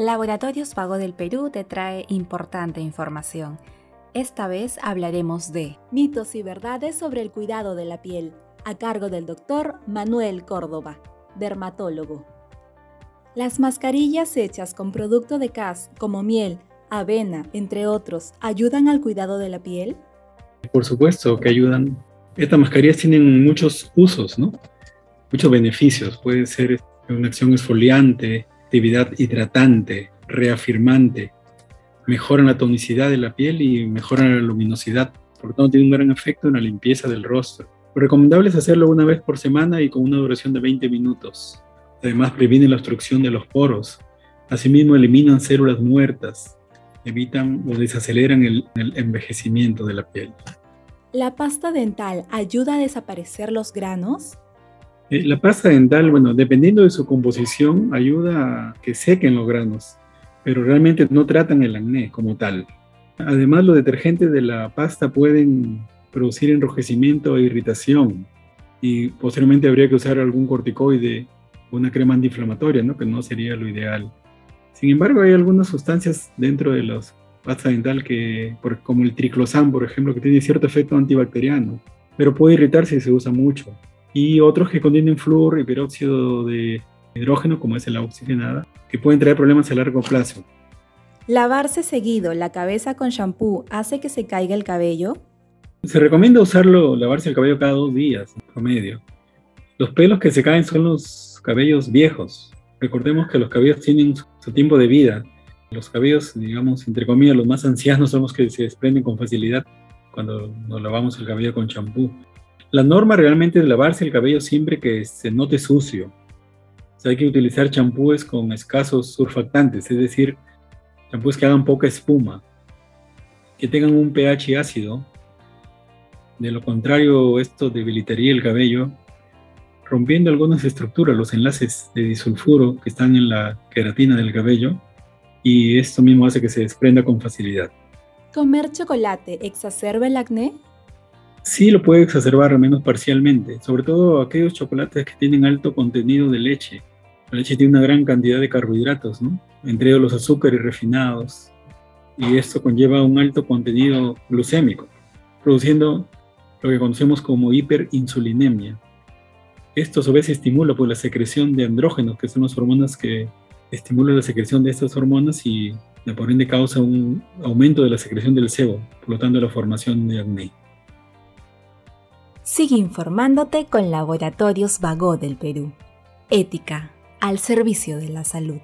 Laboratorios Vago del Perú te trae importante información. Esta vez hablaremos de mitos y verdades sobre el cuidado de la piel, a cargo del doctor Manuel Córdoba, dermatólogo. Las mascarillas hechas con producto de CAS, como miel, avena, entre otros, ayudan al cuidado de la piel? Por supuesto que ayudan. Estas mascarillas tienen muchos usos, ¿no? Muchos beneficios. Puede ser una acción esfoliante, actividad hidratante, reafirmante, mejoran la tonicidad de la piel y mejoran la luminosidad. Por tanto, tiene un gran efecto en la limpieza del rostro. Lo recomendable es hacerlo una vez por semana y con una duración de 20 minutos. Además, previene la obstrucción de los poros. Asimismo, eliminan células muertas, evitan o desaceleran el, el envejecimiento de la piel. ¿La pasta dental ayuda a desaparecer los granos? Eh, la pasta dental, bueno, dependiendo de su composición, ayuda a que sequen los granos, pero realmente no tratan el acné como tal. Además, los detergentes de la pasta pueden producir enrojecimiento e irritación y posteriormente habría que usar algún corticoide o una crema antiinflamatoria, ¿no? que no sería lo ideal. Sin embargo, hay algunas sustancias dentro de la pasta dental que, como el triclosan, por ejemplo, que tiene cierto efecto antibacteriano, pero puede irritar si se usa mucho y otros que contienen flúor y peróxido de hidrógeno, como es la oxigenada, que pueden traer problemas a largo plazo. ¿Lavarse seguido la cabeza con shampoo hace que se caiga el cabello? Se recomienda usarlo, lavarse el cabello cada dos días, en promedio. Los pelos que se caen son los cabellos viejos. Recordemos que los cabellos tienen su tiempo de vida. Los cabellos, digamos, entre comillas, los más ancianos son los que se desprenden con facilidad cuando nos lavamos el cabello con champú. La norma realmente es lavarse el cabello siempre que se note sucio. O hay que utilizar champúes con escasos surfactantes, es decir, champúes que hagan poca espuma, que tengan un pH ácido. De lo contrario, esto debilitaría el cabello, rompiendo algunas estructuras, los enlaces de disulfuro que están en la queratina del cabello, y esto mismo hace que se desprenda con facilidad. ¿Comer chocolate exacerba el acné? Sí lo puede exacerbar al menos parcialmente, sobre todo aquellos chocolates que tienen alto contenido de leche. La leche tiene una gran cantidad de carbohidratos, entre ellos los azúcares refinados, y esto conlleva un alto contenido glucémico, produciendo lo que conocemos como hiperinsulinemia. Esto a su vez estimula pues, la secreción de andrógenos, que son las hormonas que estimulan la secreción de estas hormonas y por ende causa un aumento de la secreción del sebo, por lo tanto la formación de acné. Sigue informándote con Laboratorios Vago del Perú. Ética al servicio de la salud.